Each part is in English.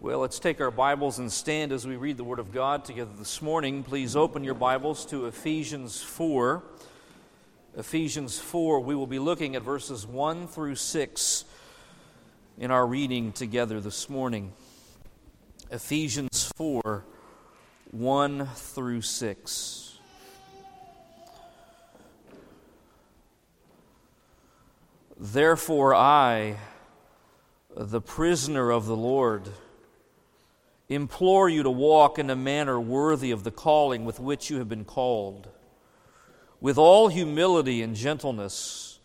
Well, let's take our Bibles and stand as we read the Word of God together this morning. Please open your Bibles to Ephesians 4. Ephesians 4, we will be looking at verses 1 through 6 in our reading together this morning. Ephesians 4, 1 through 6. Therefore, I, the prisoner of the Lord, implore you to walk in a manner worthy of the calling with which you have been called, with all humility and gentleness,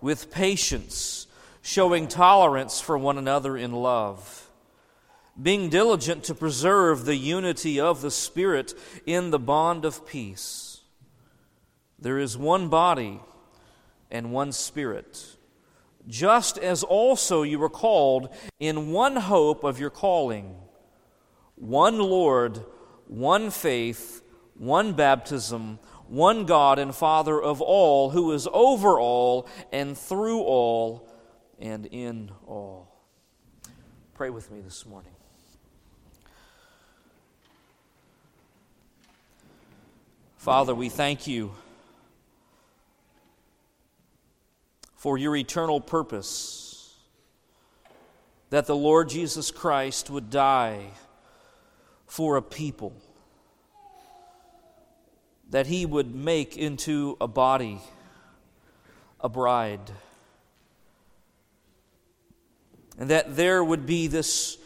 with patience, showing tolerance for one another in love, being diligent to preserve the unity of the Spirit in the bond of peace. There is one body and one Spirit just as also you were called in one hope of your calling one Lord, one faith, one baptism, one God and Father of all, who is over all and through all and in all. Pray with me this morning. Father, we thank you for your eternal purpose that the Lord Jesus Christ would die for a people, that he would make into a body, a bride, and that there would be this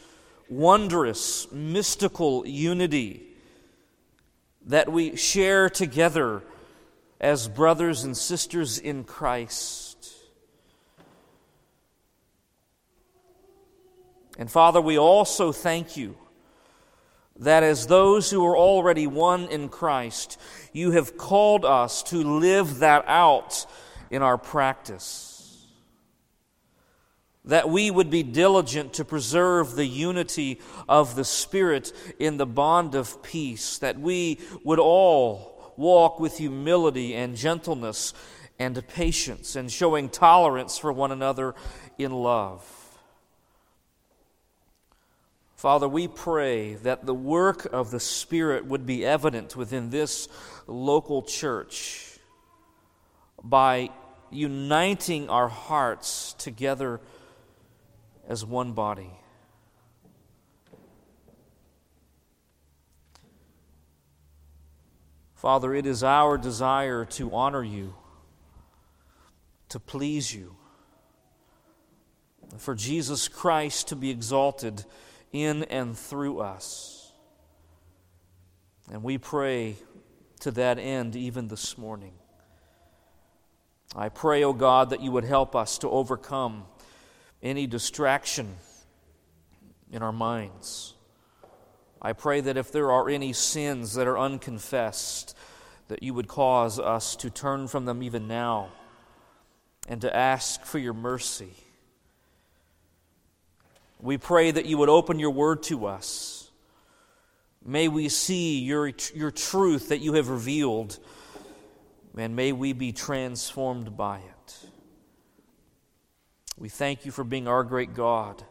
wondrous, mystical unity that we share together as brothers and sisters in Christ. And Father, we also thank you that as those who are already one in Christ, you have called us to live that out in our practice. That we would be diligent to preserve the unity of the Spirit in the bond of peace, that we would all walk with humility and gentleness and patience, and showing tolerance for one another in love. Father, we pray that the work of the Spirit would be evident within this local church by uniting our hearts together as one body. Father, it is our desire to honor you, to please you, for Jesus Christ to be exalted in and through us. And we pray to that end even this morning. I pray, O oh God, that you would help us to overcome any distraction in our minds. I pray that if there are any sins that are unconfessed, that you would cause us to turn from them even now and to ask for your mercy we pray that you would open your word to us. May we see your, your truth that you have revealed, and may we be transformed by it. We thank you for being our great God.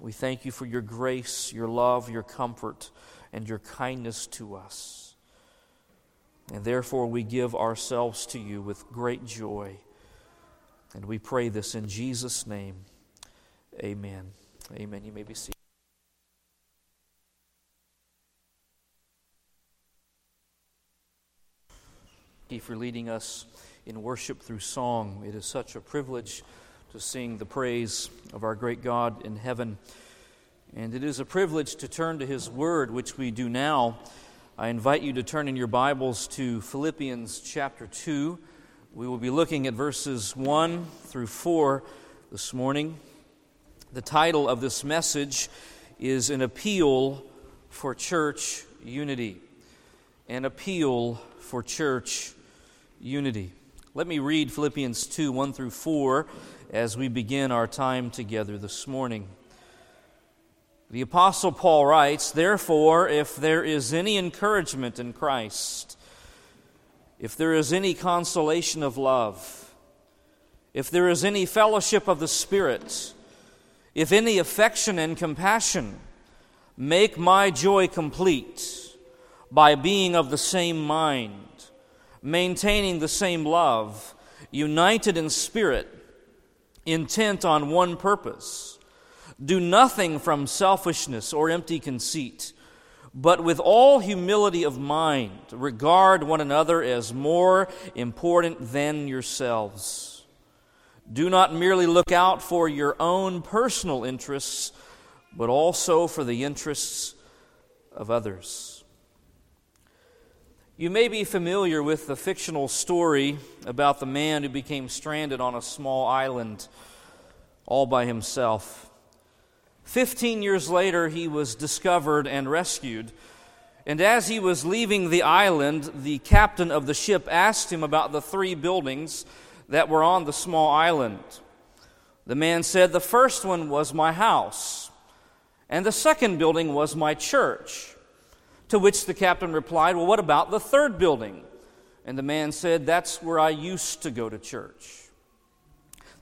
We thank you for your grace, your love, your comfort, and your kindness to us. And therefore, we give ourselves to you with great joy. And we pray this in Jesus' name. Amen. Amen. You may be seated. Thank you for leading us in worship through song. It is such a privilege to sing the praise of our great God in heaven. And it is a privilege to turn to His Word, which we do now. I invite you to turn in your Bibles to Philippians chapter 2. We will be looking at verses 1 through 4 this morning. The title of this message is An Appeal for Church Unity. An Appeal for Church Unity. Let me read Philippians 2 1 through 4 as we begin our time together this morning. The Apostle Paul writes, Therefore, if there is any encouragement in Christ, if there is any consolation of love, if there is any fellowship of the Spirit, if any affection and compassion, Make my joy complete by being of the same mind, maintaining the same love, united in spirit, intent on one purpose. Do nothing from selfishness or empty conceit, but with all humility of mind, regard one another as more important than yourselves. Do not merely look out for your own personal interests but also for the interests of others. You may be familiar with the fictional story about the man who became stranded on a small island all by himself. Fifteen years later, he was discovered and rescued. And as he was leaving the island, the captain of the ship asked him about the three buildings that were on the small island. The man said, The first one was my house. And the second building was my church. To which the captain replied, Well, what about the third building? And the man said, That's where I used to go to church.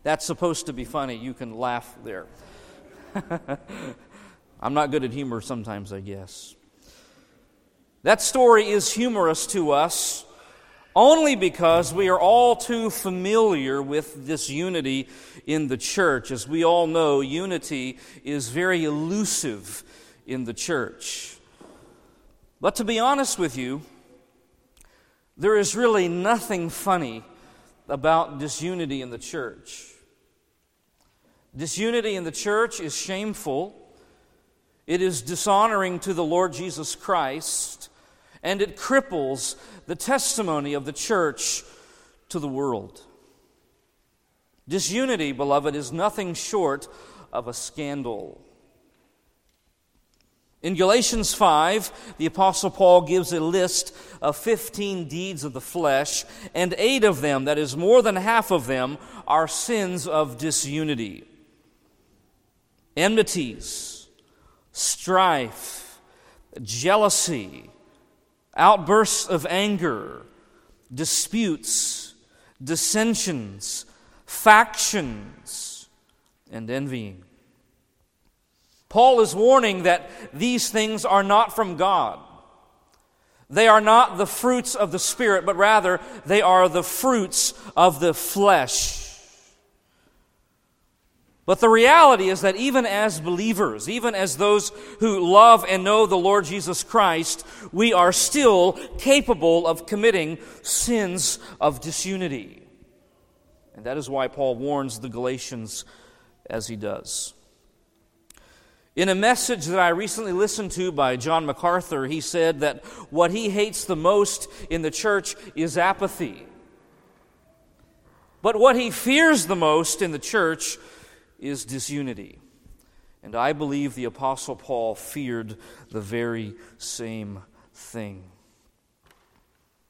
That's supposed to be funny. You can laugh there. I'm not good at humor sometimes, I guess. That story is humorous to us only because we are all too familiar with this unity in the church. As we all know, unity is very elusive in the church. But to be honest with you, there is really nothing funny about disunity in the church. Disunity in the church is shameful, it is dishonoring to the Lord Jesus Christ, and it cripples the testimony of the church to the world. Disunity, beloved, is nothing short of a scandal. In Galatians 5, the Apostle Paul gives a list of 15 deeds of the flesh, and eight of them, that is more than half of them, are sins of disunity enmities, strife, jealousy, outbursts of anger, disputes, dissensions, factions, and envying. Paul is warning that these things are not from God. They are not the fruits of the Spirit, but rather they are the fruits of the flesh. But the reality is that even as believers, even as those who love and know the Lord Jesus Christ, we are still capable of committing sins of disunity. And that is why Paul warns the Galatians as he does. In a message that I recently listened to by John MacArthur, he said that what he hates the most in the church is apathy. But what he fears the most in the church is disunity. And I believe the Apostle Paul feared the very same thing.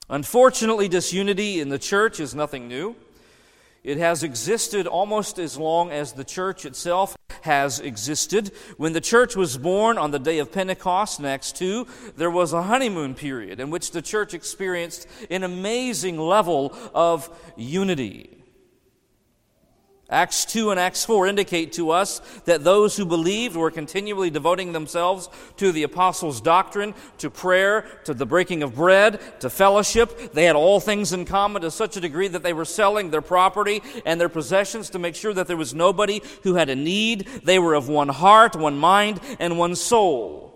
Unfortunately, disunity in the church is nothing new. It has existed almost as long as the church itself has existed. When the church was born on the day of Pentecost next to, there was a honeymoon period in which the church experienced an amazing level of unity. Acts 2 and Acts 4 indicate to us that those who believed were continually devoting themselves to the apostles' doctrine, to prayer, to the breaking of bread, to fellowship. They had all things in common to such a degree that they were selling their property and their possessions to make sure that there was nobody who had a need. They were of one heart, one mind, and one soul.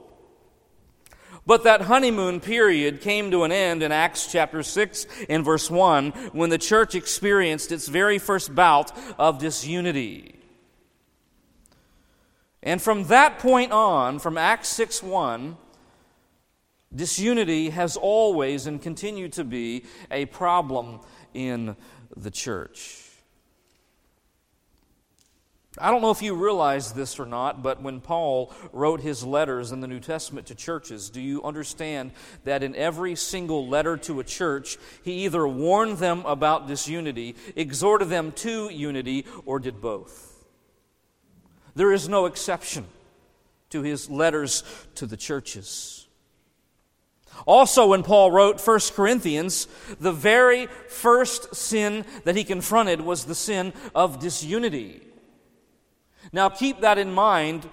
But that honeymoon period came to an end in Acts chapter 6 and verse 1 when the church experienced its very first bout of disunity. And from that point on, from Acts 6 1, disunity has always and continued to be a problem in the church. I don't know if you realize this or not, but when Paul wrote his letters in the New Testament to churches, do you understand that in every single letter to a church, he either warned them about disunity, exhorted them to unity, or did both? There is no exception to his letters to the churches. Also, when Paul wrote 1 Corinthians, the very first sin that he confronted was the sin of disunity. Now, keep that in mind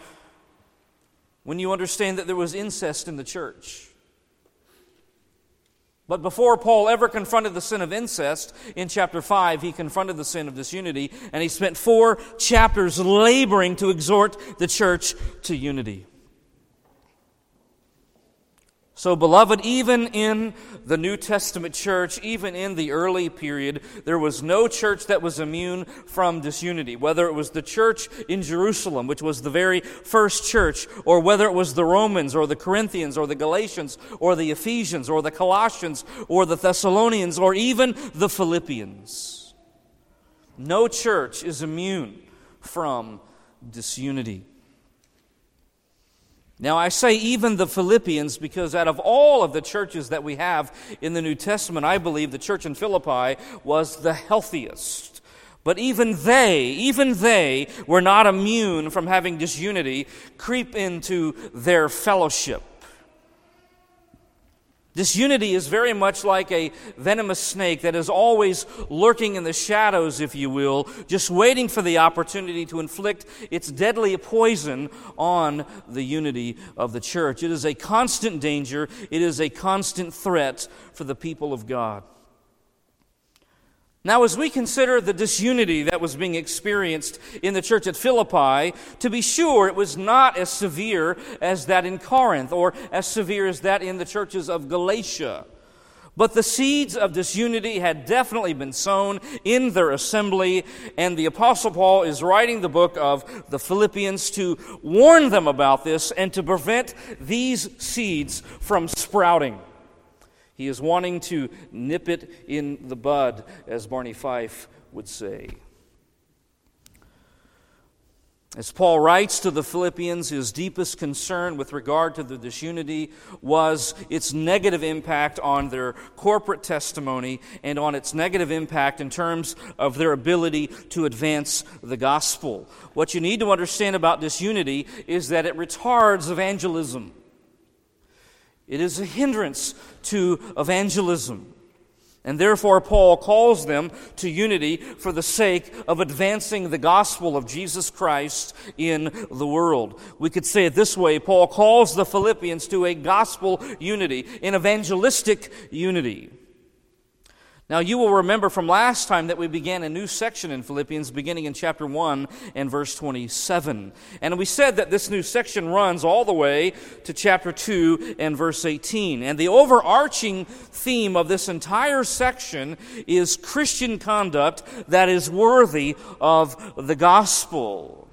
when you understand that there was incest in the church. But before Paul ever confronted the sin of incest in chapter 5, he confronted the sin of disunity, and he spent four chapters laboring to exhort the church to unity. So, beloved, even in the New Testament church, even in the early period, there was no church that was immune from disunity. Whether it was the church in Jerusalem, which was the very first church, or whether it was the Romans, or the Corinthians, or the Galatians, or the Ephesians, or the Colossians, or the Thessalonians, or even the Philippians. No church is immune from disunity. Now, I say even the Philippians because out of all of the churches that we have in the New Testament, I believe the church in Philippi was the healthiest. But even they, even they were not immune from having disunity creep into their fellowship. Disunity is very much like a venomous snake that is always lurking in the shadows, if you will, just waiting for the opportunity to inflict its deadly poison on the unity of the church. It is a constant danger, it is a constant threat for the people of God. Now, as we consider the disunity that was being experienced in the church at Philippi, to be sure, it was not as severe as that in Corinth or as severe as that in the churches of Galatia. But the seeds of disunity had definitely been sown in their assembly, and the Apostle Paul is writing the book of the Philippians to warn them about this and to prevent these seeds from sprouting. He is wanting to nip it in the bud, as Barney Fife would say. As Paul writes to the Philippians, his deepest concern with regard to the disunity was its negative impact on their corporate testimony and on its negative impact in terms of their ability to advance the gospel. What you need to understand about disunity is that it retards evangelism. It is a hindrance to evangelism. And therefore, Paul calls them to unity for the sake of advancing the gospel of Jesus Christ in the world. We could say it this way Paul calls the Philippians to a gospel unity, an evangelistic unity. Now, you will remember from last time that we began a new section in Philippians beginning in chapter 1 and verse 27. And we said that this new section runs all the way to chapter 2 and verse 18. And the overarching theme of this entire section is Christian conduct that is worthy of the gospel.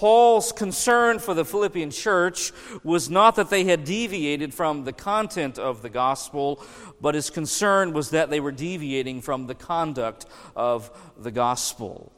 Paul's concern for the Philippian church was not that they had deviated from the content of the gospel, but his concern was that they were deviating from the conduct of the gospel.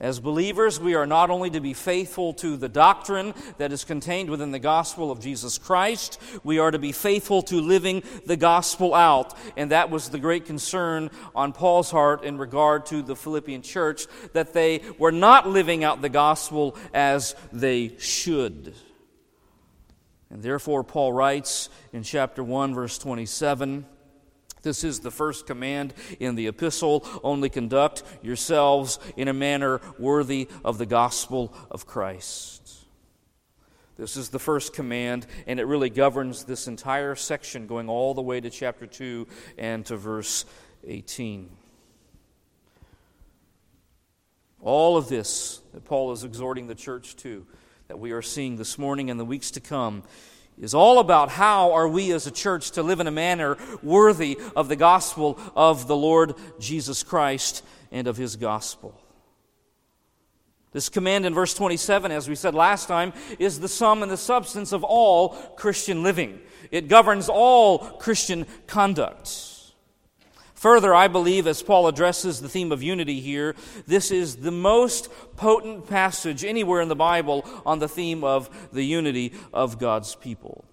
As believers, we are not only to be faithful to the doctrine that is contained within the gospel of Jesus Christ, we are to be faithful to living the gospel out. And that was the great concern on Paul's heart in regard to the Philippian church, that they were not living out the gospel as they should. And therefore, Paul writes in chapter 1, verse 27. This is the first command in the epistle. Only conduct yourselves in a manner worthy of the gospel of Christ. This is the first command, and it really governs this entire section going all the way to chapter 2 and to verse 18. All of this that Paul is exhorting the church to, that we are seeing this morning and the weeks to come, is all about how are we as a church to live in a manner worthy of the gospel of the Lord Jesus Christ and of his gospel. This command in verse 27, as we said last time, is the sum and the substance of all Christian living. It governs all Christian conduct. Further, I believe, as Paul addresses the theme of unity here, this is the most potent passage anywhere in the Bible on the theme of the unity of God's people.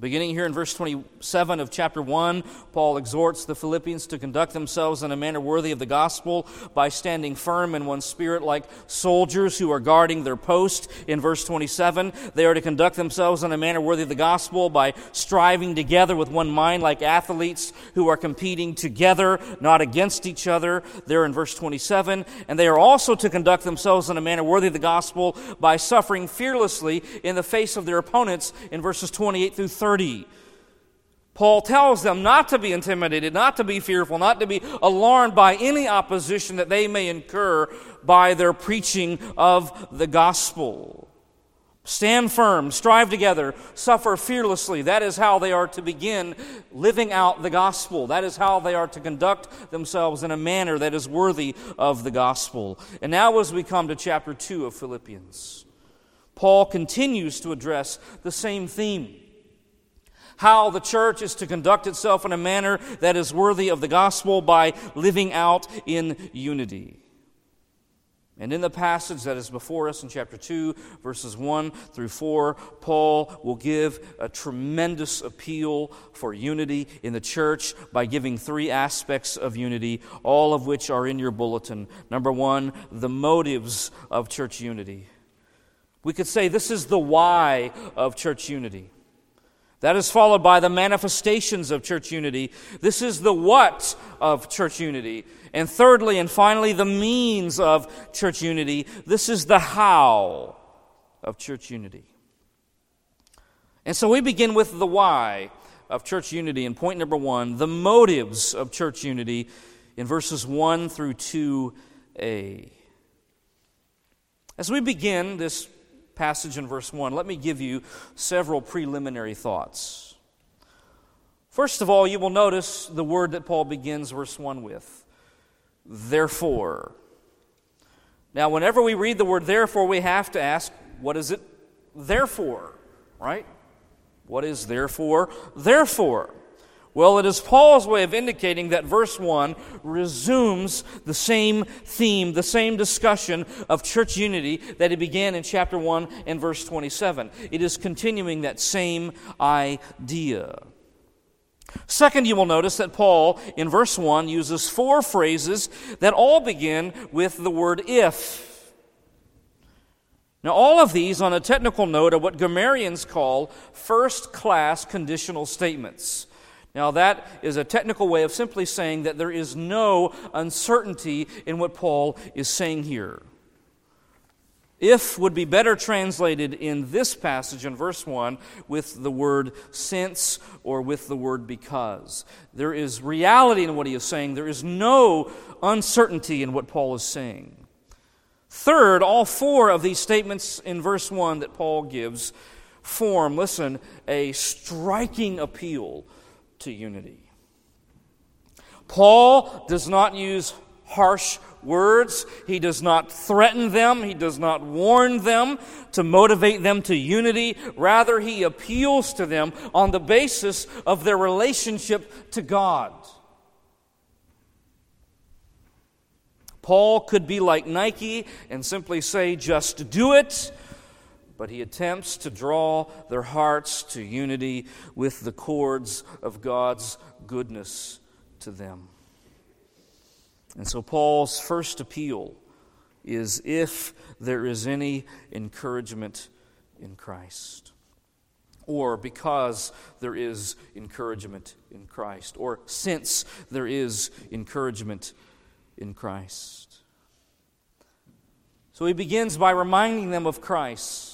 Beginning here in verse 27 of chapter 1, Paul exhorts the Philippians to conduct themselves in a manner worthy of the gospel by standing firm in one spirit, like soldiers who are guarding their post. In verse 27, they are to conduct themselves in a manner worthy of the gospel by striving together with one mind, like athletes who are competing together, not against each other. There in verse 27. And they are also to conduct themselves in a manner worthy of the gospel by suffering fearlessly in the face of their opponents in verses 28 through 30. 30. Paul tells them not to be intimidated, not to be fearful, not to be alarmed by any opposition that they may incur by their preaching of the gospel. Stand firm, strive together, suffer fearlessly. That is how they are to begin living out the gospel. That is how they are to conduct themselves in a manner that is worthy of the gospel. And now, as we come to chapter 2 of Philippians, Paul continues to address the same theme how the church is to conduct itself in a manner that is worthy of the gospel by living out in unity. And in the passage that is before us in chapter 2, verses 1 through 4, Paul will give a tremendous appeal for unity in the church by giving three aspects of unity, all of which are in your bulletin. Number one, the motives of church unity. We could say this is the why of church unity. That is followed by the manifestations of church unity. This is the what of church unity. And thirdly and finally, the means of church unity. This is the how of church unity. And so we begin with the why of church unity. in point number one, the motives of church unity in verses 1 through 2a. As we begin this passage in verse 1, let me give you several preliminary thoughts. First of all, you will notice the word that Paul begins verse 1 with therefore. Now, whenever we read the word therefore, we have to ask, what is it therefore? Right? What is therefore? Therefore. Well, it is Paul's way of indicating that verse 1 resumes the same theme, the same discussion of church unity that he began in chapter 1 and verse 27. It is continuing that same idea. Second, you will notice that Paul, in verse 1, uses four phrases that all begin with the word if. Now, all of these, on a technical note, are what grammarians call first class conditional statements. Now, that is a technical way of simply saying that there is no uncertainty in what Paul is saying here. If would be better translated in this passage in verse 1 with the word since or with the word because. There is reality in what he is saying, there is no uncertainty in what Paul is saying. Third, all four of these statements in verse 1 that Paul gives form, listen, a striking appeal to unity. Paul does not use harsh words. He does not threaten them. He does not warn them to motivate them to unity. Rather, he appeals to them on the basis of their relationship to God. Paul could be like Nike and simply say, just do it but he attempts to draw their hearts to unity with the cords of God's goodness to them. And so, Paul's first appeal is if there is any encouragement in Christ, or because there is encouragement in Christ, or since there is encouragement in Christ. So he begins by reminding them of Christ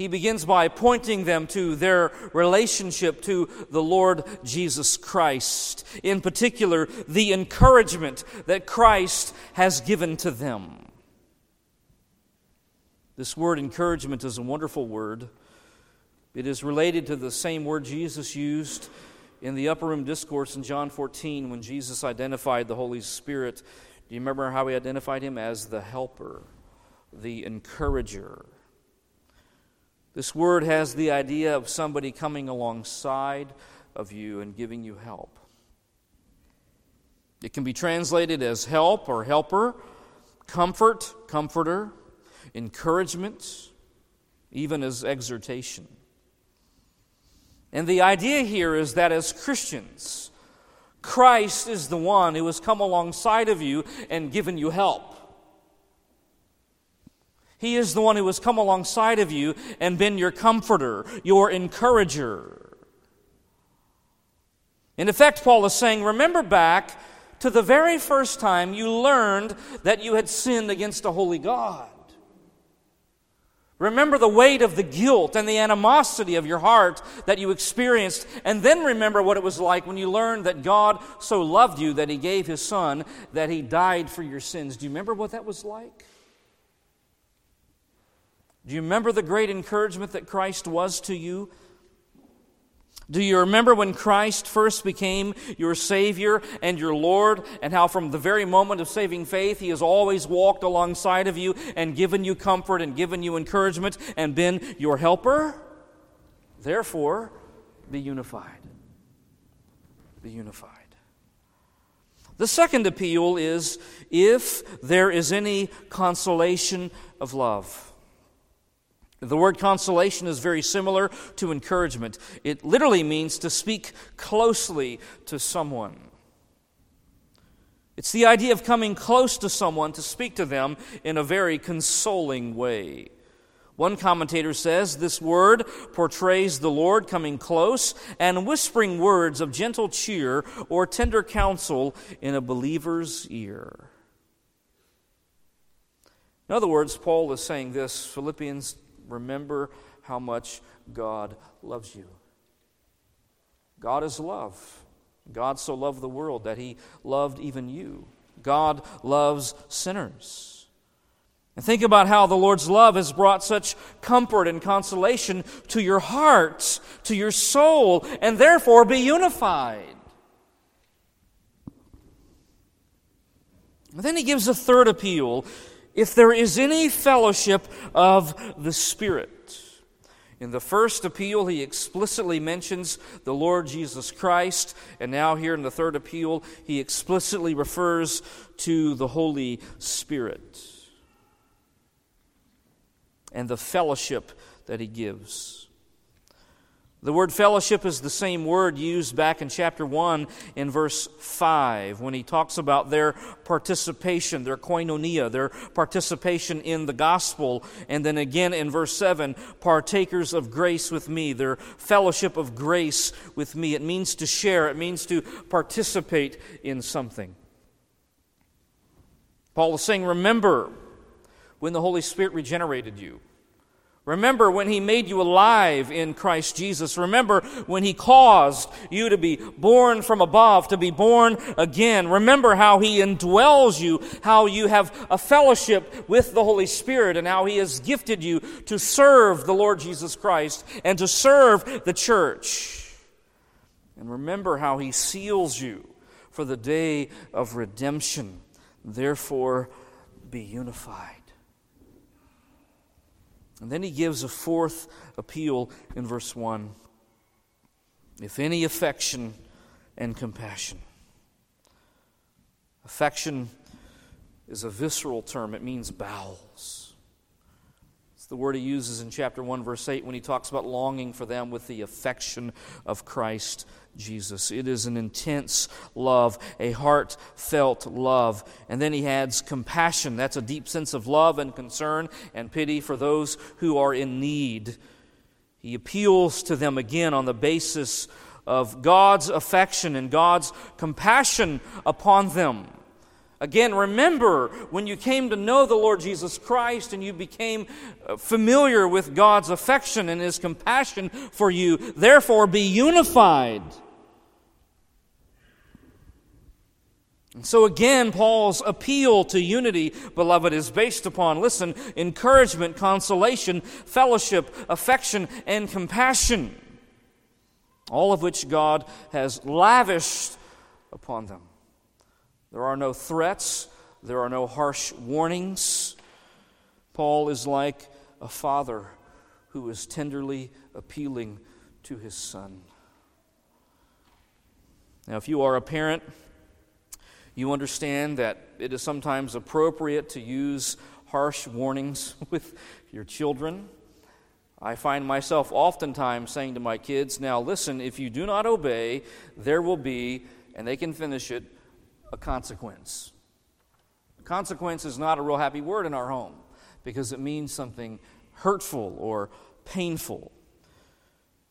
he begins by pointing them to their relationship to the Lord Jesus Christ, in particular, the encouragement that Christ has given to them. This word encouragement is a wonderful word. It is related to the same word Jesus used in the upper room discourse in John 14 when Jesus identified the Holy Spirit. Do you remember how he identified him? As the helper, the encourager. This word has the idea of somebody coming alongside of you and giving you help. It can be translated as help or helper, comfort, comforter, encouragement, even as exhortation. And the idea here is that as Christians, Christ is the one who has come alongside of you and given you help. He is the one who has come alongside of you and been your comforter, your encourager. In effect, Paul is saying, remember back to the very first time you learned that you had sinned against a holy God. Remember the weight of the guilt and the animosity of your heart that you experienced, and then remember what it was like when you learned that God so loved you that He gave His Son, that He died for your sins. Do you remember what that was like? Do you remember the great encouragement that Christ was to you? Do you remember when Christ first became your Savior and your Lord, and how from the very moment of saving faith, He has always walked alongside of you and given you comfort and given you encouragement and been your helper? Therefore, be unified. Be unified. The second appeal is if there is any consolation of love. The word consolation is very similar to encouragement. It literally means to speak closely to someone. It's the idea of coming close to someone to speak to them in a very consoling way. One commentator says this word portrays the Lord coming close and whispering words of gentle cheer or tender counsel in a believer's ear. In other words, Paul is saying this Philippians remember how much God loves you. God is love. God so loved the world that he loved even you. God loves sinners. And think about how the Lord's love has brought such comfort and consolation to your heart, to your soul, and therefore be unified. And then he gives a third appeal if there is any fellowship of the Spirit. In the first appeal, he explicitly mentions the Lord Jesus Christ, and now here in the third appeal, he explicitly refers to the Holy Spirit and the fellowship that he gives. The word fellowship is the same word used back in chapter 1 in verse 5 when he talks about their participation, their koinonia, their participation in the gospel. And then again in verse 7, partakers of grace with me, their fellowship of grace with me. It means to share, it means to participate in something. Paul is saying, Remember when the Holy Spirit regenerated you. Remember when He made you alive in Christ Jesus. Remember when He caused you to be born from above, to be born again. Remember how He indwells you, how you have a fellowship with the Holy Spirit, and how He has gifted you to serve the Lord Jesus Christ and to serve the church. And remember how He seals you for the day of redemption. Therefore, be unified. And then he gives a fourth appeal in verse 1 if any affection and compassion. Affection is a visceral term, it means bowels. It's the word he uses in chapter 1, verse 8, when he talks about longing for them with the affection of Christ Jesus. It is an intense love, a heartfelt love. And then he adds compassion. That's a deep sense of love and concern and pity for those who are in need. He appeals to them again on the basis of God's affection and God's compassion upon them. Again, remember when you came to know the Lord Jesus Christ and you became uh, familiar with God's affection and His compassion for you. Therefore, be unified. And so again, Paul's appeal to unity, beloved, is based upon, listen, encouragement, consolation, fellowship, affection, and compassion. All of which God has lavished upon them. There are no threats, there are no harsh warnings. Paul is like a father who is tenderly appealing to his son. Now, if you are a parent, you understand that it is sometimes appropriate to use harsh warnings with your children. I find myself oftentimes saying to my kids, now listen, if you do not obey, there will be, and they can finish it, a consequence. Consequence is not a real happy word in our home because it means something hurtful or painful.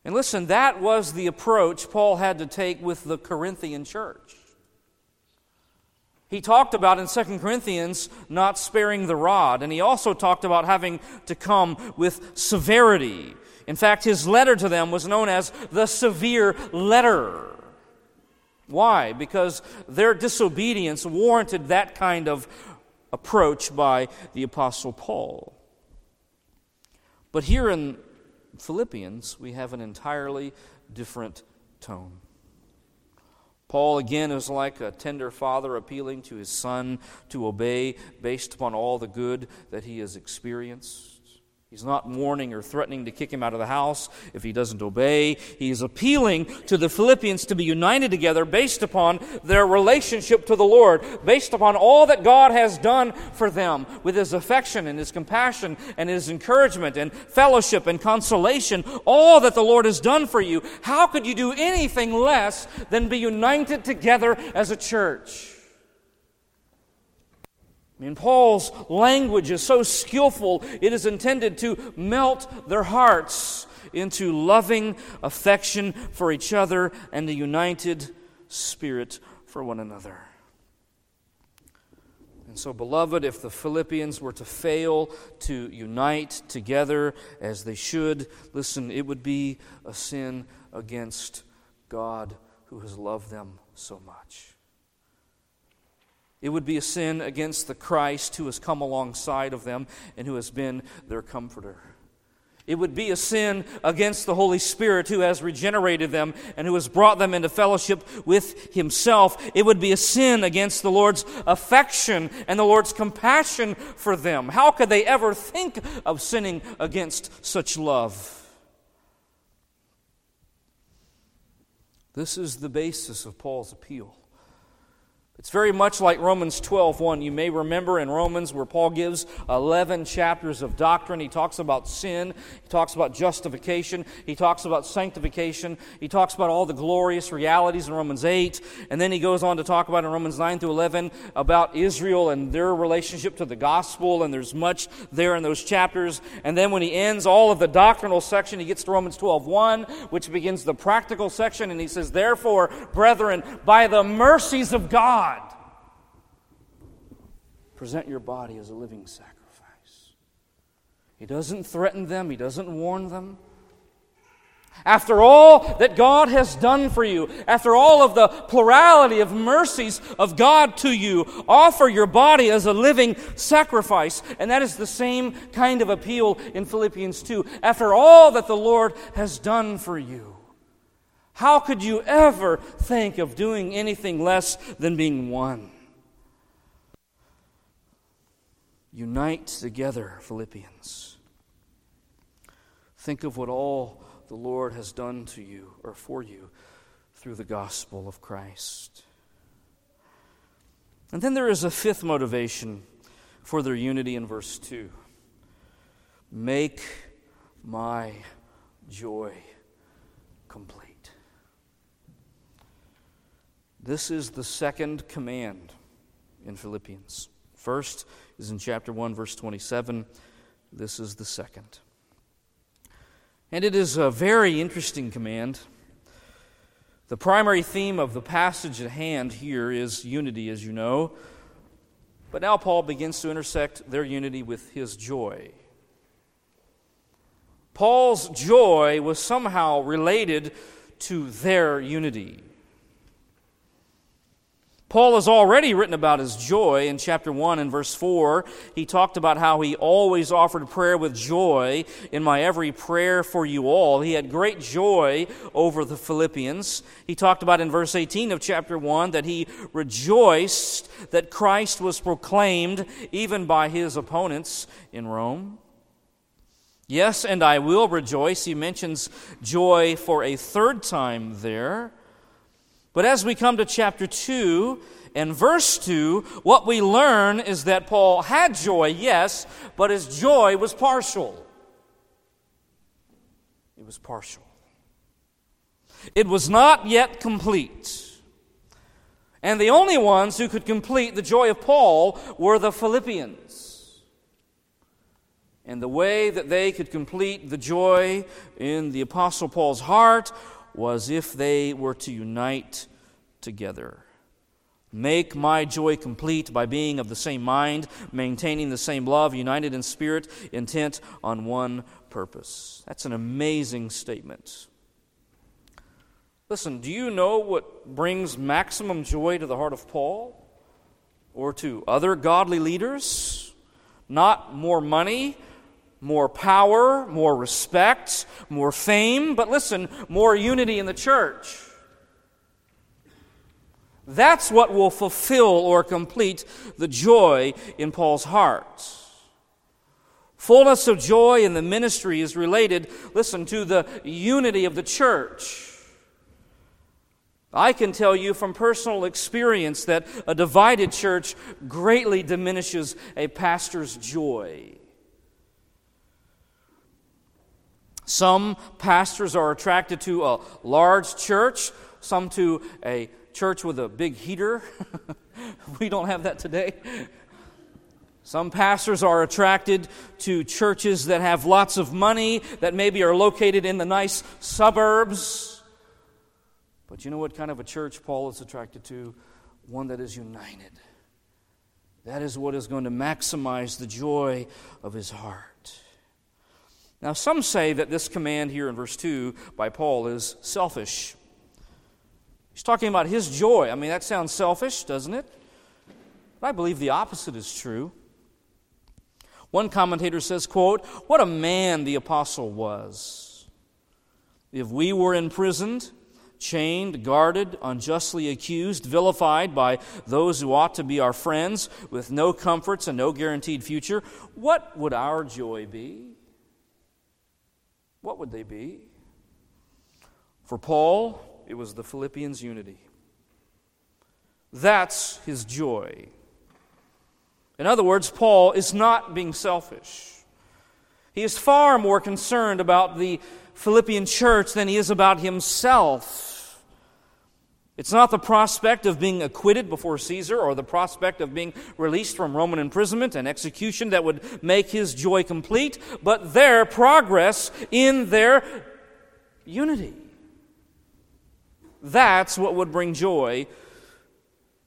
And listen, that was the approach Paul had to take with the Corinthian church. He talked about in 2 Corinthians not sparing the rod, and he also talked about having to come with severity. In fact, his letter to them was known as the severe letter. Why? Because their disobedience warranted that kind of approach by the Apostle Paul. But here in Philippians, we have an entirely different tone. Paul, again, is like a tender father appealing to his son to obey based upon all the good that he has experienced. He's not warning or threatening to kick him out of the house if he doesn't obey. He's appealing to the Philippians to be united together based upon their relationship to the Lord, based upon all that God has done for them with his affection and his compassion and his encouragement and fellowship and consolation, all that the Lord has done for you. How could you do anything less than be united together as a church? I mean, Paul's language is so skillful, it is intended to melt their hearts into loving affection for each other and a united spirit for one another. And so, beloved, if the Philippians were to fail to unite together as they should, listen, it would be a sin against God who has loved them so much. It would be a sin against the Christ who has come alongside of them and who has been their comforter. It would be a sin against the Holy Spirit who has regenerated them and who has brought them into fellowship with Himself. It would be a sin against the Lord's affection and the Lord's compassion for them. How could they ever think of sinning against such love? This is the basis of Paul's appeal. It's very much like Romans 12, 1. You may remember in Romans where Paul gives 11 chapters of doctrine. He talks about sin, he talks about justification, he talks about sanctification, he talks about all the glorious realities in Romans 8, and then he goes on to talk about in Romans 9 through 11 about Israel and their relationship to the gospel, and there's much there in those chapters. And then when he ends all of the doctrinal section, he gets to Romans 12, 1, which begins the practical section, and he says, Therefore, brethren, by the mercies of God. Present your body as a living sacrifice. He doesn't threaten them, He doesn't warn them. After all that God has done for you, after all of the plurality of mercies of God to you, offer your body as a living sacrifice. And that is the same kind of appeal in Philippians 2. After all that the Lord has done for you, how could you ever think of doing anything less than being one? Unite together, Philippians. Think of what all the Lord has done to you or for you through the gospel of Christ. And then there is a fifth motivation for their unity in verse 2 Make my joy complete. This is the second command in Philippians. First is in chapter 1, verse 27. This is the second. And it is a very interesting command. The primary theme of the passage at hand here is unity, as you know. But now Paul begins to intersect their unity with his joy. Paul's joy was somehow related to their unity. Paul has already written about his joy in chapter 1 and verse 4. He talked about how he always offered prayer with joy in my every prayer for you all. He had great joy over the Philippians. He talked about in verse 18 of chapter 1 that he rejoiced that Christ was proclaimed even by his opponents in Rome. Yes, and I will rejoice. He mentions joy for a third time there. But as we come to chapter 2 and verse 2, what we learn is that Paul had joy, yes, but his joy was partial. it was partial. It was not yet complete. And the only ones who could complete the joy of Paul were the Philippians. And the way that they could complete the joy in the Apostle Paul's heart was if they were to unite together. Make my joy complete by being of the same mind, maintaining the same love, united in spirit, intent on one purpose. That's an amazing statement. Listen, do you know what brings maximum joy to the heart of Paul or to other godly leaders? Not more money, more power, more respect, more fame, but listen, more unity in the church. That's what will fulfill or complete the joy in Paul's heart. Fullness of joy in the ministry is related, listen, to the unity of the church. I can tell you from personal experience that a divided church greatly diminishes a pastor's joy. Some pastors are attracted to a large church, some to a church with a big heater. we don't have that today. Some pastors are attracted to churches that have lots of money, that maybe are located in the nice suburbs. But you know what kind of a church Paul is attracted to? One that is united. That is what is going to maximize the joy of his heart. Now, some say that this command here in verse 2 by Paul is selfish. He's talking about his joy. I mean, that sounds selfish, doesn't it? But I believe the opposite is true. One commentator says, quote, What a man the apostle was. If we were imprisoned, chained, guarded, unjustly accused, vilified by those who ought to be our friends, with no comforts and no guaranteed future, what would our joy be? What would they be? For Paul, it was the Philippians' unity. That's his joy. In other words, Paul is not being selfish. He is far more concerned about the Philippian church than he is about himself. It's not the prospect of being acquitted before Caesar or the prospect of being released from Roman imprisonment and execution that would make his joy complete, but their progress in their unity. That's what would bring joy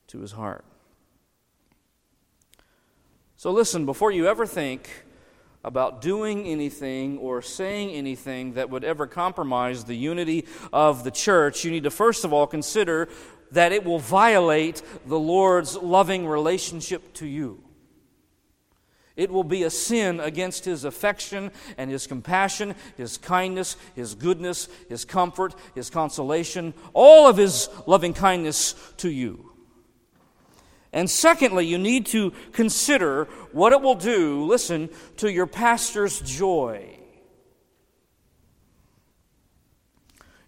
to his heart. So listen, before you ever think about doing anything or saying anything that would ever compromise the unity of the church, you need to first of all consider that it will violate the Lord's loving relationship to you. It will be a sin against his affection and his compassion, his kindness, his goodness, his comfort, his consolation, all of his loving kindness to you. And secondly, you need to consider what it will do, listen, to your pastor's joy.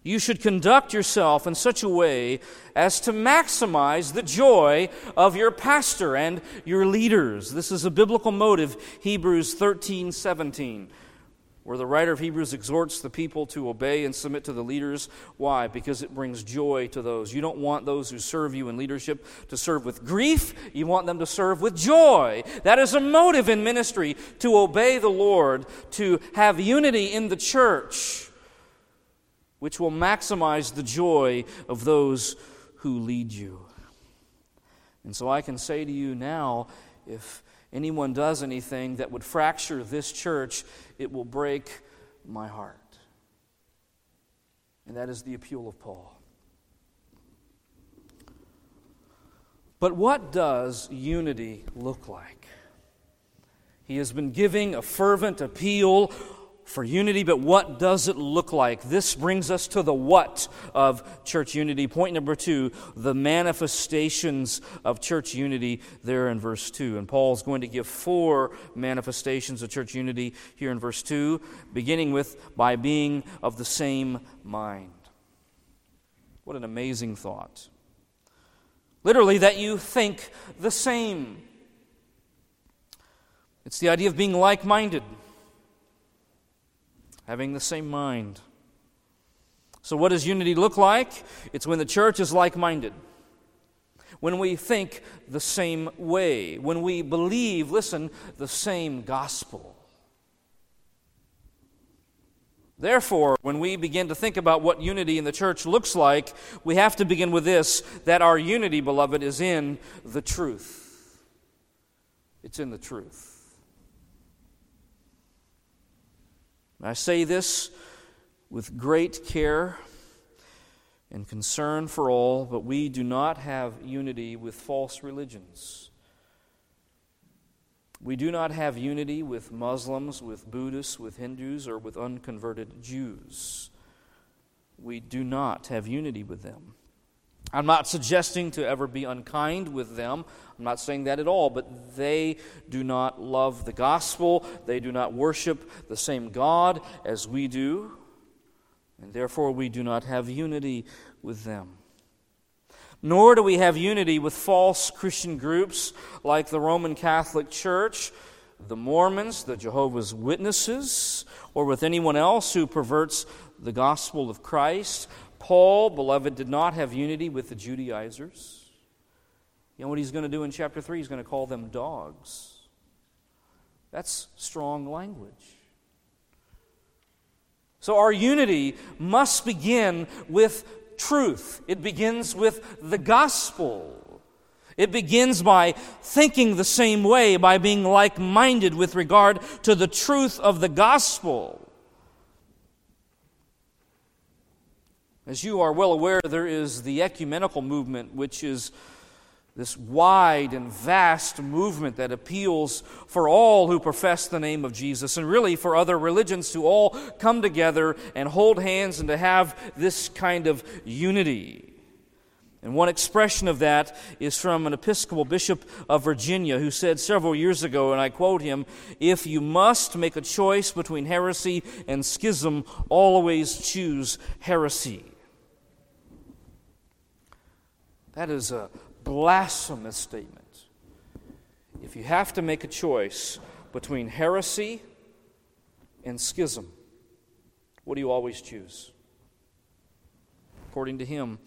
You should conduct yourself in such a way as to maximize the joy of your pastor and your leaders. This is a biblical motive, Hebrews 13 17 where the writer of Hebrews exhorts the people to obey and submit to the leaders. Why? Because it brings joy to those. You don't want those who serve you in leadership to serve with grief, you want them to serve with joy. That is a motive in ministry to obey the Lord, to have unity in the church, which will maximize the joy of those who lead you. And so I can say to you now if anyone does anything that would fracture this church, it will break my heart. And that is the appeal of Paul. But what does unity look like? He has been giving a fervent appeal for unity, but what does it look like? This brings us to the what of church unity. Point number two the manifestations of church unity there in verse 2. And Paul's going to give four manifestations of church unity here in verse 2, beginning with by being of the same mind. What an amazing thought. Literally, that you think the same. It's the idea of being like minded having the same mind. So, what does unity look like? It's when the church is like minded, when we think the same way, when we believe, listen, the same gospel. Therefore, when we begin to think about what unity in the church looks like, we have to begin with this that our unity, beloved, is in the truth. It's in the truth. I say this with great care and concern for all, but we do not have unity with false religions. We do not have unity with Muslims, with Buddhists, with Hindus, or with unconverted Jews. We do not have unity with them. I'm not suggesting to ever be unkind with them. I'm not saying that at all, but they do not love the gospel. They do not worship the same God as we do, and therefore we do not have unity with them. Nor do we have unity with false Christian groups like the Roman Catholic Church, the Mormons, the Jehovah's Witnesses, or with anyone else who perverts the gospel of Christ. Paul, beloved, did not have unity with the Judaizers. You know what he's going to do in chapter 3? He's going to call them dogs. That's strong language. So our unity must begin with truth, it begins with the gospel. It begins by thinking the same way, by being like minded with regard to the truth of the gospel. As you are well aware, there is the ecumenical movement, which is this wide and vast movement that appeals for all who profess the name of Jesus and really for other religions to all come together and hold hands and to have this kind of unity. And one expression of that is from an Episcopal bishop of Virginia who said several years ago, and I quote him If you must make a choice between heresy and schism, always choose heresy. That is a blasphemous statement. If you have to make a choice between heresy and schism, what do you always choose? According to him,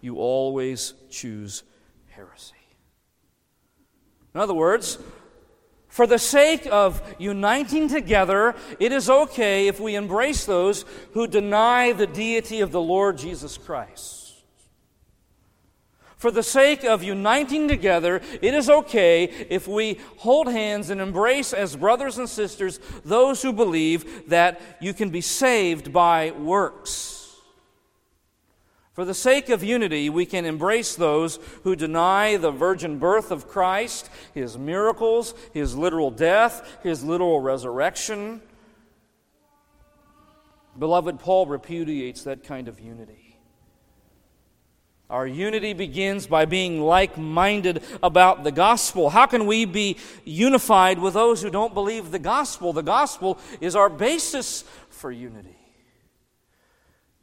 you always choose heresy. In other words, for the sake of uniting together, it is okay if we embrace those who deny the deity of the Lord Jesus Christ. For the sake of uniting together, it is okay if we hold hands and embrace as brothers and sisters those who believe that you can be saved by works. For the sake of unity, we can embrace those who deny the virgin birth of Christ, his miracles, his literal death, his literal resurrection. Beloved, Paul repudiates that kind of unity. Our unity begins by being like minded about the gospel. How can we be unified with those who don't believe the gospel? The gospel is our basis for unity.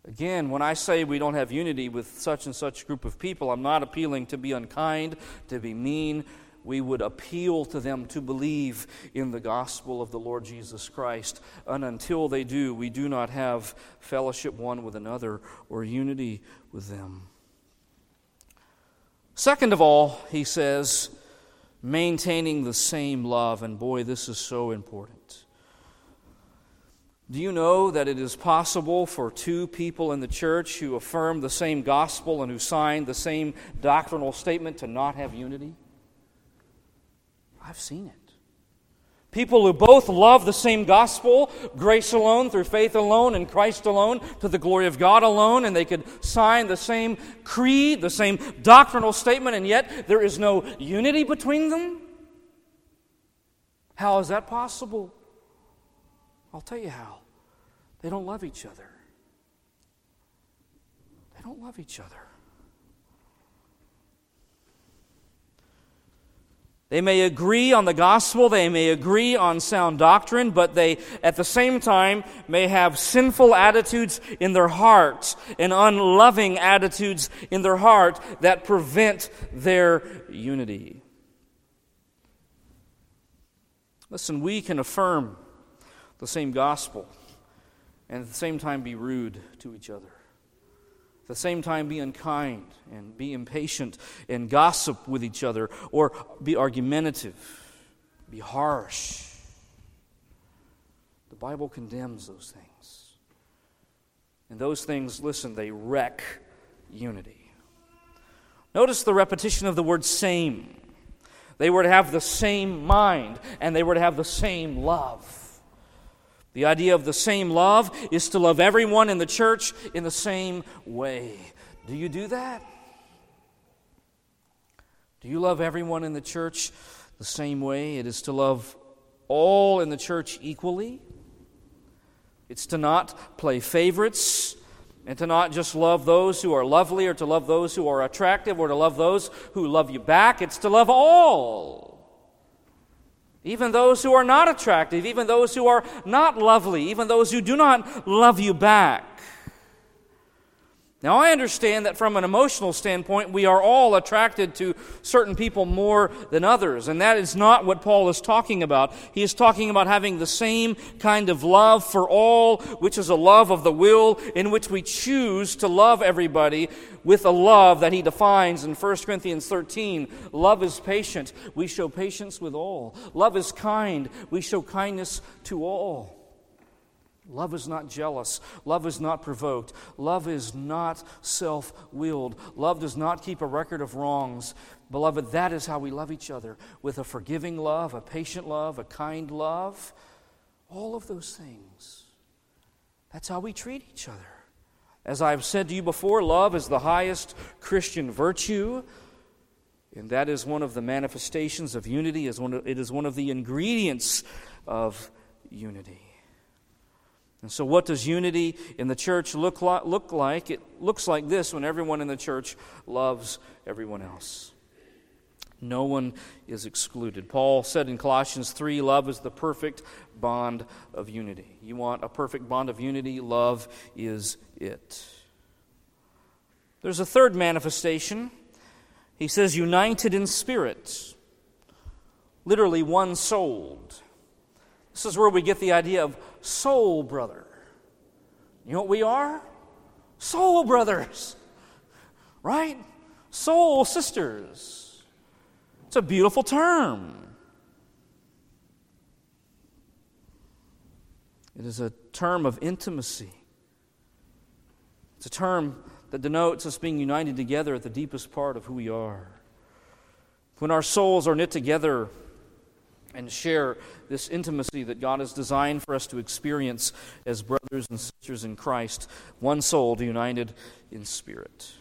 Again, when I say we don't have unity with such and such group of people, I'm not appealing to be unkind, to be mean. We would appeal to them to believe in the gospel of the Lord Jesus Christ. And until they do, we do not have fellowship one with another or unity with them. Second of all, he says, maintaining the same love. And boy, this is so important. Do you know that it is possible for two people in the church who affirm the same gospel and who sign the same doctrinal statement to not have unity? I've seen it. People who both love the same gospel, grace alone, through faith alone, and Christ alone, to the glory of God alone, and they could sign the same creed, the same doctrinal statement, and yet there is no unity between them? How is that possible? I'll tell you how. They don't love each other. They don't love each other. They may agree on the gospel, they may agree on sound doctrine, but they at the same time may have sinful attitudes in their hearts and unloving attitudes in their heart that prevent their unity. Listen, we can affirm the same gospel and at the same time be rude to each other. At the same time, be unkind and be impatient and gossip with each other or be argumentative, be harsh. The Bible condemns those things. And those things, listen, they wreck unity. Notice the repetition of the word same. They were to have the same mind and they were to have the same love. The idea of the same love is to love everyone in the church in the same way. Do you do that? Do you love everyone in the church the same way? It is to love all in the church equally. It's to not play favorites and to not just love those who are lovely or to love those who are attractive or to love those who love you back. It's to love all. Even those who are not attractive, even those who are not lovely, even those who do not love you back. Now, I understand that from an emotional standpoint, we are all attracted to certain people more than others, and that is not what Paul is talking about. He is talking about having the same kind of love for all, which is a love of the will in which we choose to love everybody with a love that he defines in 1 Corinthians 13. Love is patient. We show patience with all. Love is kind. We show kindness to all. Love is not jealous. Love is not provoked. Love is not self willed. Love does not keep a record of wrongs. Beloved, that is how we love each other with a forgiving love, a patient love, a kind love. All of those things. That's how we treat each other. As I've said to you before, love is the highest Christian virtue. And that is one of the manifestations of unity. It is one of the ingredients of unity. And so, what does unity in the church look look like? It looks like this when everyone in the church loves everyone else. No one is excluded. Paul said in Colossians 3 love is the perfect bond of unity. You want a perfect bond of unity? Love is it. There's a third manifestation. He says, united in spirit, literally one souled. This is where we get the idea of soul brother. You know what we are? Soul brothers, right? Soul sisters. It's a beautiful term. It is a term of intimacy. It's a term that denotes us being united together at the deepest part of who we are. When our souls are knit together and share this intimacy that God has designed for us to experience as brothers and sisters in Christ, one soul united in spirit.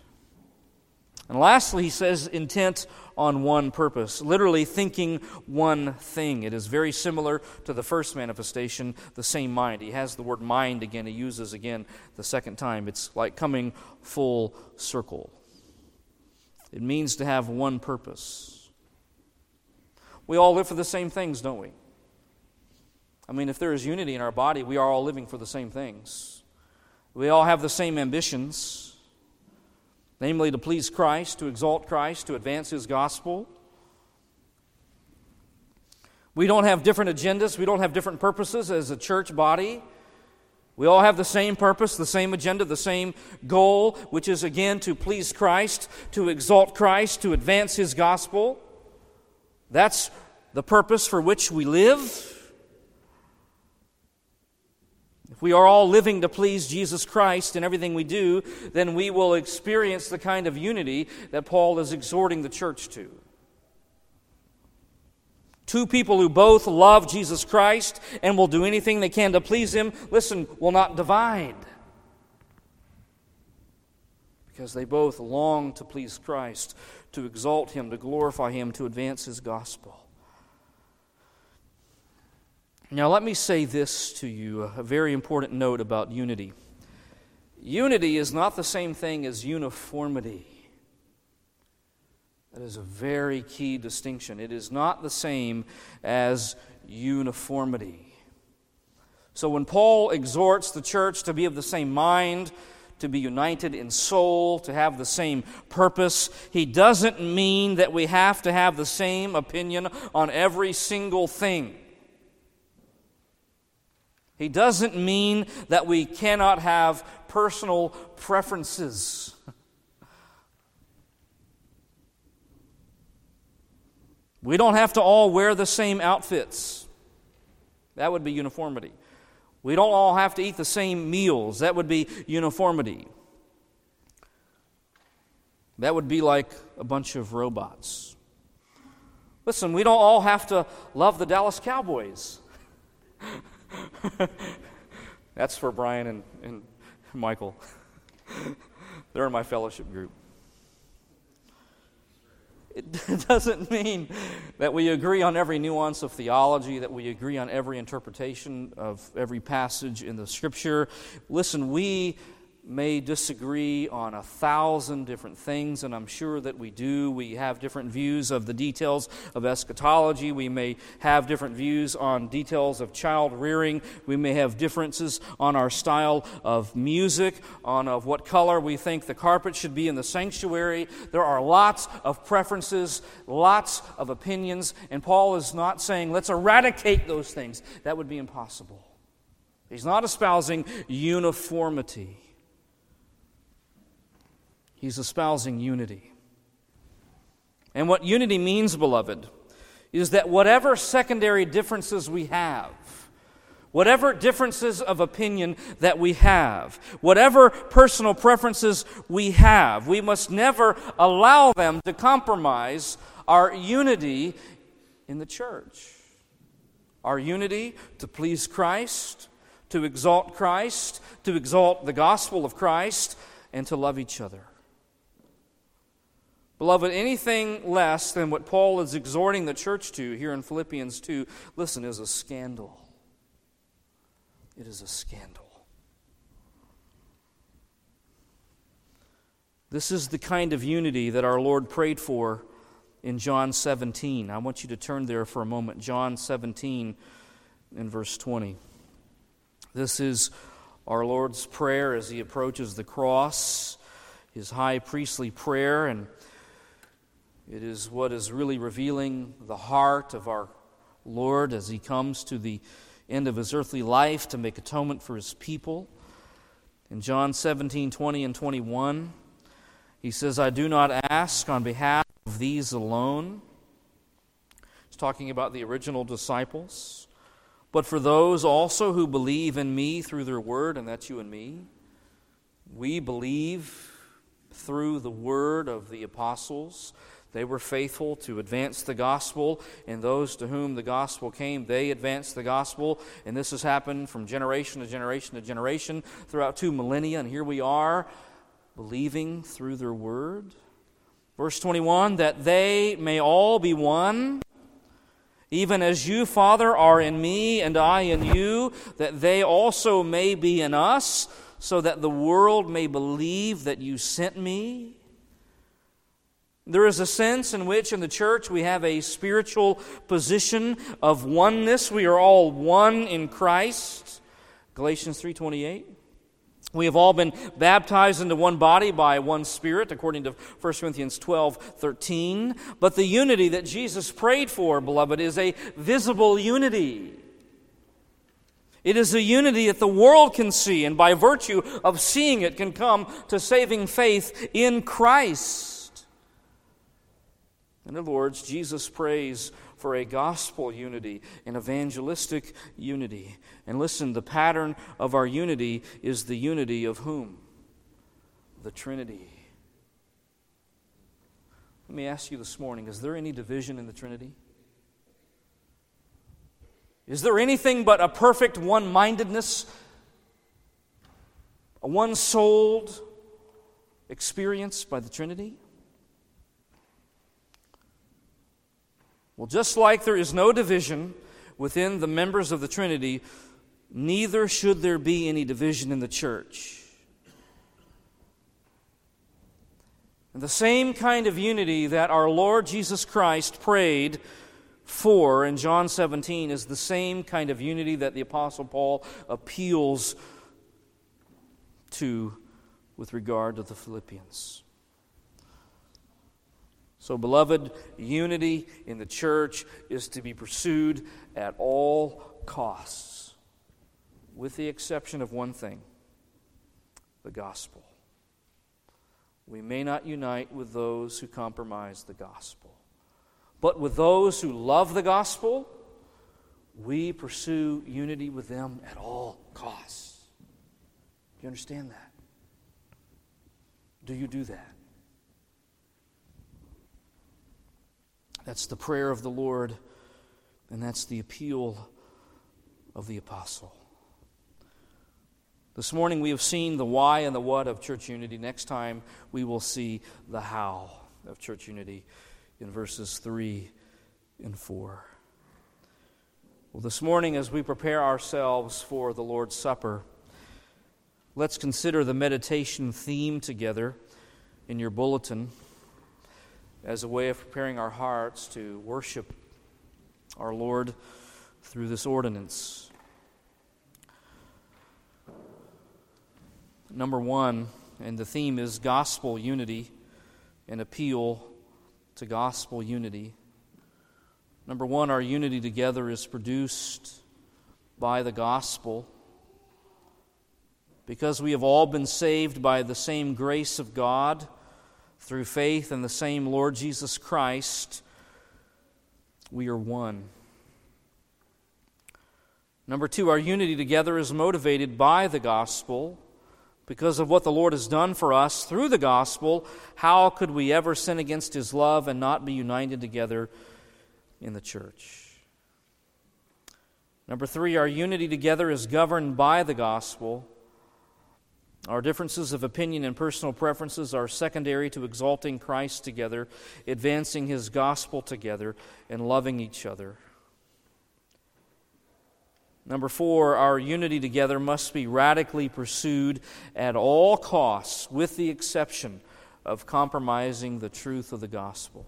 And lastly, he says, intent on one purpose, literally thinking one thing. It is very similar to the first manifestation, the same mind. He has the word mind again, he uses again the second time. It's like coming full circle. It means to have one purpose. We all live for the same things, don't we? I mean, if there is unity in our body, we are all living for the same things. We all have the same ambitions, namely to please Christ, to exalt Christ, to advance His gospel. We don't have different agendas, we don't have different purposes as a church body. We all have the same purpose, the same agenda, the same goal, which is again to please Christ, to exalt Christ, to advance His gospel. That's the purpose for which we live. If we are all living to please Jesus Christ in everything we do, then we will experience the kind of unity that Paul is exhorting the church to. Two people who both love Jesus Christ and will do anything they can to please Him, listen, will not divide. Because they both long to please Christ to exalt Him, to glorify Him, to advance His gospel. Now, let me say this to you a very important note about unity. Unity is not the same thing as uniformity. That is a very key distinction. It is not the same as uniformity. So, when Paul exhorts the church to be of the same mind, to be united in soul, to have the same purpose. He doesn't mean that we have to have the same opinion on every single thing. He doesn't mean that we cannot have personal preferences. We don't have to all wear the same outfits. That would be uniformity. We don't all have to eat the same meals. That would be uniformity. That would be like a bunch of robots. Listen, we don't all have to love the Dallas Cowboys. That's for Brian and, and Michael. They're in my fellowship group. It doesn't mean that we agree on every nuance of theology, that we agree on every interpretation of every passage in the Scripture. Listen, we may disagree on a thousand different things, and I'm sure that we do. We have different views of the details of eschatology. We may have different views on details of child rearing. We may have differences on our style of music, on of what color we think the carpet should be in the sanctuary. There are lots of preferences, lots of opinions, and Paul is not saying let's eradicate those things. That would be impossible. He's not espousing uniformity. He's espousing unity. And what unity means, beloved, is that whatever secondary differences we have, whatever differences of opinion that we have, whatever personal preferences we have, we must never allow them to compromise our unity in the church. Our unity to please Christ, to exalt Christ, to exalt the gospel of Christ, and to love each other. Beloved, anything less than what Paul is exhorting the church to here in Philippians 2, listen, is a scandal. It is a scandal. This is the kind of unity that our Lord prayed for in John 17. I want you to turn there for a moment. John 17 in verse 20. This is our Lord's prayer as he approaches the cross, his high priestly prayer, and it is what is really revealing the heart of our Lord as he comes to the end of his earthly life to make atonement for his people. In John 17, 20 and 21, he says, I do not ask on behalf of these alone. He's talking about the original disciples, but for those also who believe in me through their word, and that's you and me. We believe through the word of the apostles they were faithful to advance the gospel, and those to whom the gospel came, they advanced the gospel. And this has happened from generation to generation to generation throughout two millennia, and here we are believing through their word. Verse 21 that they may all be one, even as you, Father, are in me and I in you, that they also may be in us, so that the world may believe that you sent me. There is a sense in which in the church we have a spiritual position of oneness. We are all one in Christ. Galatians 3:28. We have all been baptized into one body by one spirit, according to 1 Corinthians 12, 13. But the unity that Jesus prayed for, beloved, is a visible unity. It is a unity that the world can see, and by virtue of seeing it, can come to saving faith in Christ. In other words, Jesus prays for a gospel unity, an evangelistic unity. And listen, the pattern of our unity is the unity of whom? The Trinity. Let me ask you this morning is there any division in the Trinity? Is there anything but a perfect one mindedness, a one souled experience by the Trinity? Well, just like there is no division within the members of the Trinity, neither should there be any division in the church. And the same kind of unity that our Lord Jesus Christ prayed for in John 17 is the same kind of unity that the Apostle Paul appeals to with regard to the Philippians. So, beloved, unity in the church is to be pursued at all costs. with the exception of one thing the gospel. We may not unite with those who compromise the gospel, but with those who love the gospel, we pursue unity with them at all costs. Do you understand that? Do you do that? That's the prayer of the Lord, and that's the appeal of the apostle. This morning we have seen the why and the what of church unity. Next time we will see the how of church unity in verses 3 and 4. Well, this morning, as we prepare ourselves for the Lord's Supper, let's consider the meditation theme together in your bulletin as a way of preparing our hearts to worship our Lord through this ordinance. Number one, and the theme is gospel unity, an appeal to gospel unity. Number one, our unity together is produced by the gospel. Because we have all been saved by the same grace of God through faith in the same Lord Jesus Christ, we are one. Number two, our unity together is motivated by the gospel. Because of what the Lord has done for us through the gospel, how could we ever sin against his love and not be united together in the church? Number three, our unity together is governed by the gospel. Our differences of opinion and personal preferences are secondary to exalting Christ together, advancing his gospel together, and loving each other. Number four, our unity together must be radically pursued at all costs, with the exception of compromising the truth of the gospel.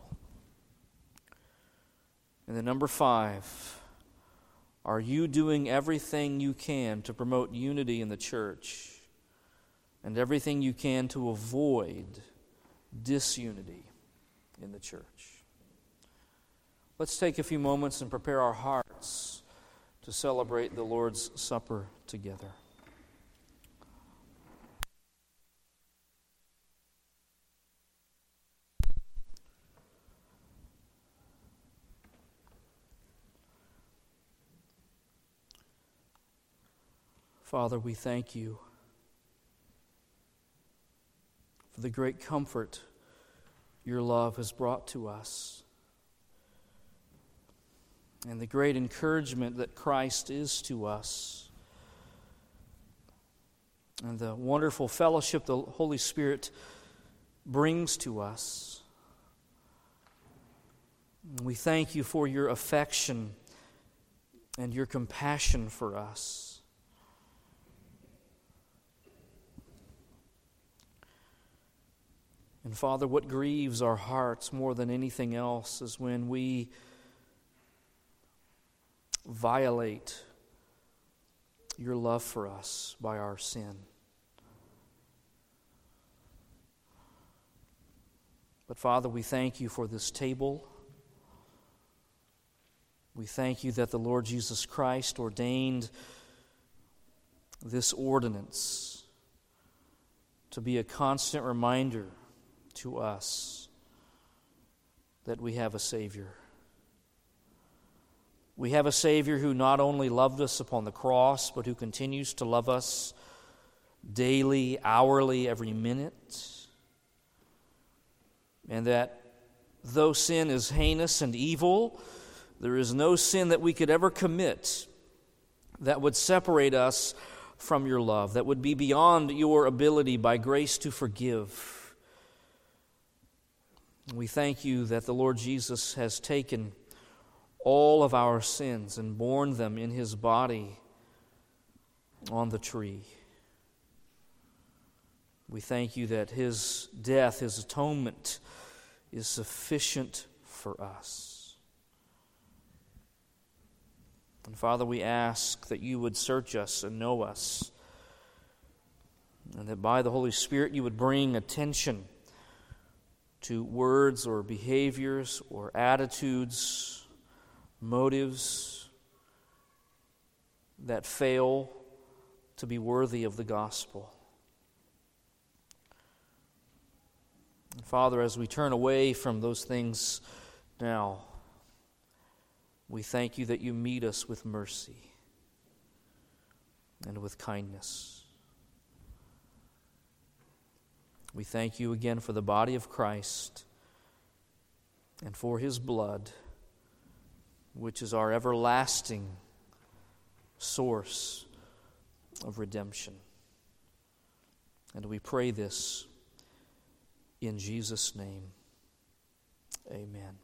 And then, number five, are you doing everything you can to promote unity in the church? And everything you can to avoid disunity in the church. Let's take a few moments and prepare our hearts to celebrate the Lord's Supper together. Father, we thank you for the great comfort your love has brought to us and the great encouragement that Christ is to us, and the wonderful fellowship the Holy Spirit brings to us. We thank you for your affection and your compassion for us. And Father, what grieves our hearts more than anything else is when we violate your love for us by our sin. But Father, we thank you for this table. We thank you that the Lord Jesus Christ ordained this ordinance to be a constant reminder to us that we have a Savior. We have a Savior who not only loved us upon the cross, but who continues to love us daily, hourly, every minute. And that though sin is heinous and evil, there is no sin that we could ever commit that would separate us from your love, that would be beyond your ability by grace to forgive. We thank you that the Lord Jesus has taken all of our sins and borne them in his body on the tree. We thank you that his death, his atonement, is sufficient for us. And Father, we ask that you would search us and know us, and that by the Holy Spirit you would bring attention to words or behaviors or attitudes, motives that fail to be worthy of the gospel. Father, as we turn away from those things now, we thank you that you meet us with mercy and with kindness. We thank you again for the body of Christ and for his blood, which is our everlasting source of redemption. And we pray this in Jesus' name. Amen.